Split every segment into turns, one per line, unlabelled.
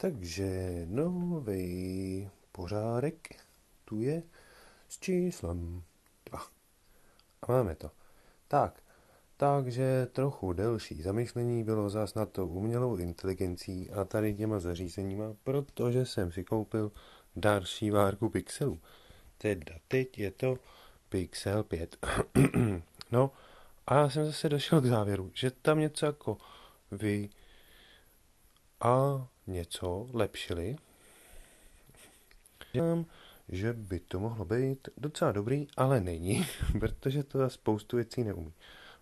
Takže nový pořádek tu je s číslem 2. A máme to. Tak, takže trochu delší zamyšlení bylo zas na to umělou inteligencí a tady těma zařízeníma, protože jsem si koupil další várku pixelů. Teda teď je to Pixel 5. no a já jsem zase došel k závěru, že tam něco jako vy a něco lepšili. Dělám, že by to mohlo být docela dobrý, ale není, protože to spoustu věcí neumí.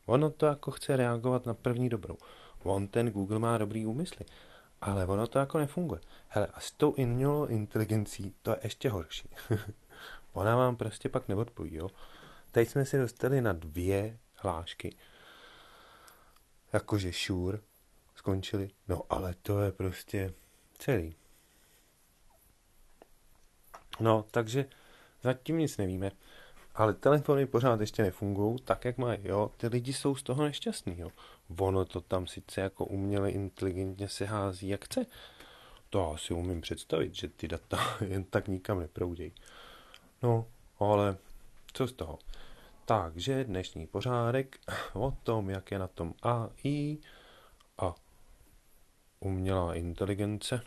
Ono to jako chce reagovat na první dobrou. On ten Google má dobrý úmysly, ale ono to jako nefunguje. Hele, a s tou umělou inteligencí to je ještě horší. Ona vám prostě pak neodpoví, jo. Teď jsme si dostali na dvě hlášky. Jakože sure, skončili. No ale to je prostě celý. No, takže zatím nic nevíme. Ale telefony pořád ještě nefungují tak, jak mají, jo. Ty lidi jsou z toho nešťastní, jo. Ono to tam sice jako uměle inteligentně se hází, jak chce. To asi umím představit, že ty data jen tak nikam neproudějí. No, ale co z toho? Takže dnešní pořádek o tom, jak je na tom AI a umělá inteligence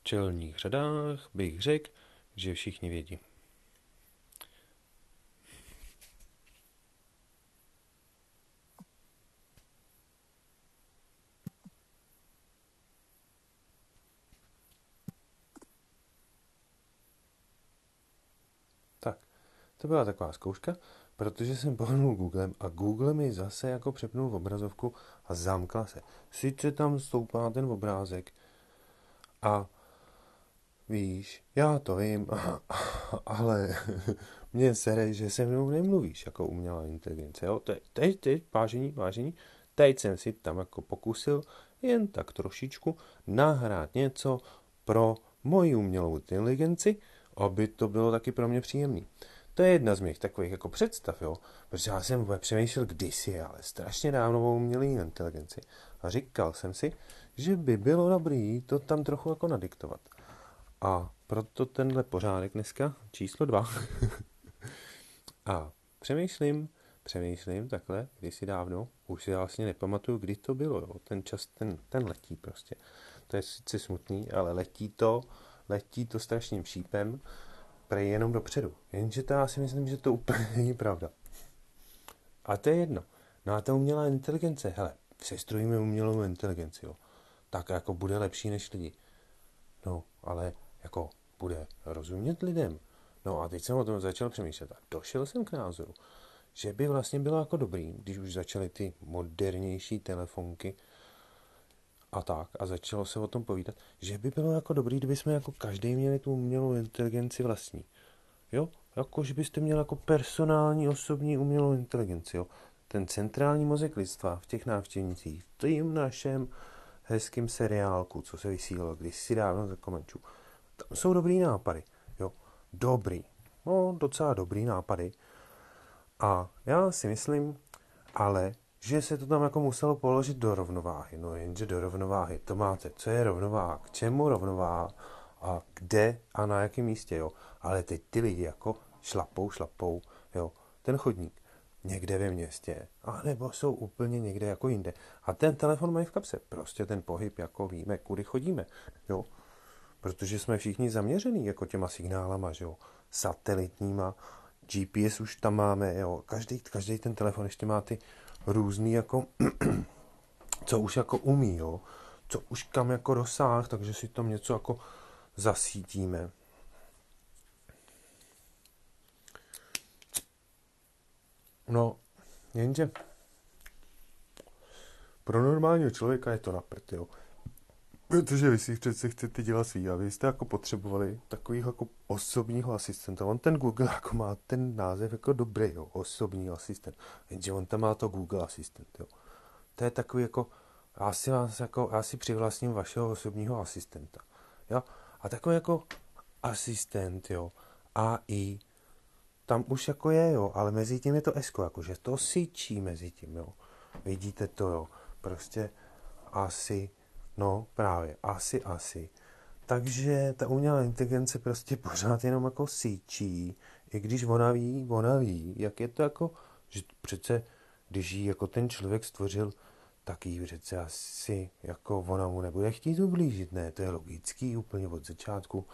v čelních řadách bych řekl, že všichni vědí. Tak, to byla taková zkouška, protože jsem pohnul Googlem a Google mi zase jako přepnul v obrazovku a zamkla se. Sice tam stoupá ten obrázek a víš, já to vím, ale mě sere, že se mnou nemluvíš jako umělá inteligence. Jo? Teď, teď, teď, vážení, vážení, teď jsem si tam jako pokusil jen tak trošičku nahrát něco pro moji umělou inteligenci, aby to bylo taky pro mě příjemný. To je jedna z mých takových jako představ, jo. Protože já jsem přemýšlel kdysi, ale strašně dávno o umělé inteligenci. A říkal jsem si, že by bylo dobrý to tam trochu jako nadiktovat. A proto tenhle pořádek dneska, číslo dva. a přemýšlím, přemýšlím takhle, kdysi dávno, už si vlastně nepamatuju, kdy to bylo, jo. Ten čas, ten, ten letí prostě. To je sice smutný, ale letí to, letí to strašným šípem prej jenom dopředu. Jenže to já si myslím, že to úplně není pravda. A to je jedno. No a ta umělá inteligence, hele, sestrojíme umělou inteligenci, jo. Tak jako bude lepší než lidi. No, ale jako bude rozumět lidem. No a teď jsem o tom začal přemýšlet a došel jsem k názoru, že by vlastně bylo jako dobrý, když už začaly ty modernější telefonky a tak a začalo se o tom povídat, že by bylo jako dobrý, kdyby jsme jako každý měli tu umělou inteligenci vlastní. Jo? Jako, že byste měli jako personální, osobní umělou inteligenci, jo? Ten centrální mozek lidstva v těch návštěvnicích, v tím našem hezkým seriálku, co se vysílalo si dávno za komenčů. Tam jsou dobrý nápady, jo? Dobrý. No, docela dobrý nápady. A já si myslím, ale že se to tam jako muselo položit do rovnováhy. No jenže do rovnováhy, to máte, co je rovnováha, k čemu rovnováha a kde a na jakém místě, jo. Ale teď ty lidi jako šlapou, šlapou, jo, ten chodník někde ve městě, a nebo jsou úplně někde jako jinde. A ten telefon mají v kapse. Prostě ten pohyb, jako víme, kudy chodíme, jo. Protože jsme všichni zaměřený jako těma signálama, že jo, satelitníma, GPS už tam máme, jo, každý, každý ten telefon ještě má ty různý jako, co už jako umí, jo, co už kam jako dosáh, takže si tam něco jako zasítíme. No, jenže pro normálního člověka je to na prd, jo. Protože vy si přece chcete dělat svý a vy jste jako potřebovali takového jako osobního asistenta. On ten Google jako má ten název jako dobrý, jo, osobní asistent. Jenže on tam má to Google asistent, jo. To je takový jako, já si vás jako, já si přivlastním vašeho osobního asistenta, jo. A takový jako asistent, jo, AI, tam už jako je, jo, ale mezi tím je to S, jako, že to syčí mezi tím, jo. Vidíte to, jo. Prostě asi, no právě, asi, asi. Takže ta umělá inteligence prostě pořád jenom jako síčí, i když ona ví, ona ví, jak je to jako, že přece, když jí jako ten člověk stvořil, tak jí přece asi, jako ona mu nebude chtít ublížit, ne, to je logický úplně od začátku,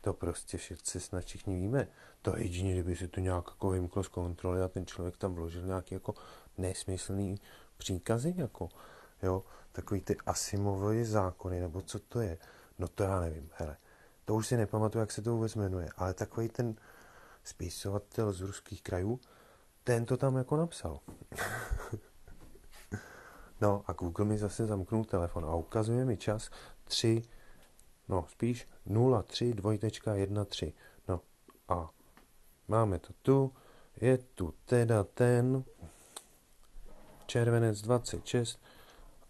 to prostě všichni snad všichni víme. To jedině, kdyby se to nějak jako vymklo z kontroly a ten člověk tam vložil nějaký jako nesmyslný příkazy, jako, jo, takový ty Asimovy zákony, nebo co to je, no to já nevím, hele, to už si nepamatuju, jak se to vůbec jmenuje, ale takový ten spisovatel z ruských krajů, ten to tam jako napsal. no a Google mi zase zamknul telefon a ukazuje mi čas 3, no spíš 03 dvojtečka 13. No a máme to tu, je tu teda ten červenec 26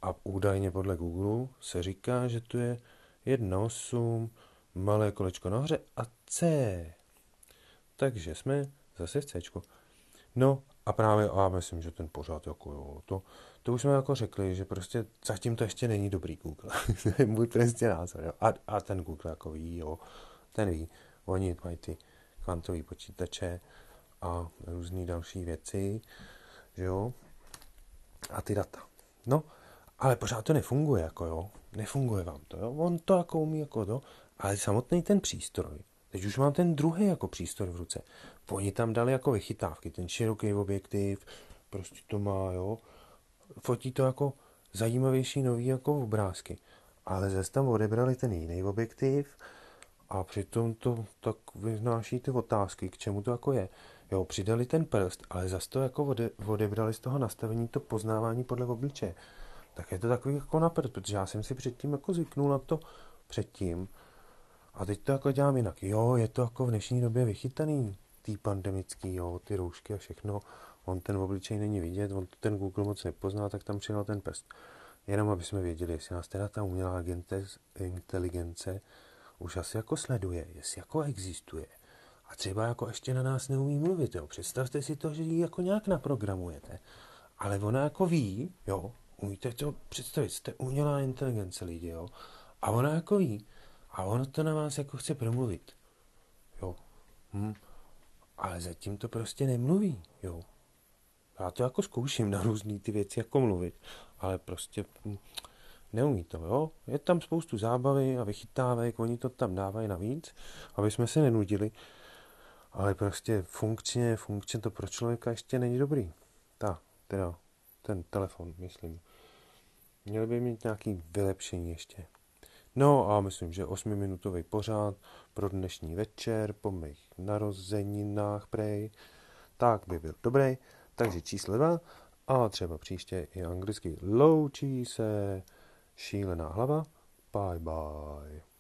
a údajně podle Google se říká, že tu je 1.8, malé kolečko nahoře a C. Takže jsme zase v C. No a právě, a myslím, že ten pořád jako jo, to, to už jsme jako řekli, že prostě zatím to ještě není dobrý Google. to je můj prostě názor, jo. A, a ten Google jako ví, jo, ten ví. Oni mají ty kvantové počítače a různé další věci, že jo, a ty data. No, ale pořád to nefunguje, jako jo, nefunguje vám to, jo, on to jako umí, jako to, ale samotný ten přístroj, teď už mám ten druhý jako přístroj v ruce, oni tam dali jako vychytávky, ten široký objektiv, prostě to má, jo, fotí to jako zajímavější nový jako obrázky, ale zase tam odebrali ten jiný objektiv a přitom to tak vyznáší ty otázky, k čemu to jako je. Jo, přidali ten prst, ale zase to jako ode, odebrali z toho nastavení to poznávání podle obličeje. Tak je to takový jako na prst, protože já jsem si předtím jako zvyknul na to předtím a teď to jako dělám jinak. Jo, je to jako v dnešní době vychytaný, tý pandemický, jo, ty roušky a všechno. On ten obličej není vidět, on ten Google moc nepozná, tak tam přidal ten prst. Jenom aby jsme věděli, jestli nás teda ta umělá inteligence už asi jako sleduje, jestli jako existuje a třeba jako ještě na nás neumí mluvit, jo. Představte si to, že ji jako nějak naprogramujete. Ale ona jako ví, jo, umíte to představit, jste umělá inteligence lidi, jo. A ona jako ví. A ona to na vás jako chce promluvit. Jo. Hm. Ale zatím to prostě nemluví, jo. Já to jako zkouším na různé ty věci jako mluvit, ale prostě hm, neumí to, jo. Je tam spoustu zábavy a vychytávek, oni to tam dávají navíc, aby jsme se nenudili ale prostě funkčně, funkčně to pro člověka ještě není dobrý. Ta, teda, ten telefon, myslím. Měli by mít nějaký vylepšení ještě. No a myslím, že 8-minutový pořád pro dnešní večer, po mých narozeninách prej, tak by byl dobrý. Takže číslo 2 a třeba příště i anglicky loučí se šílená hlava. Bye bye.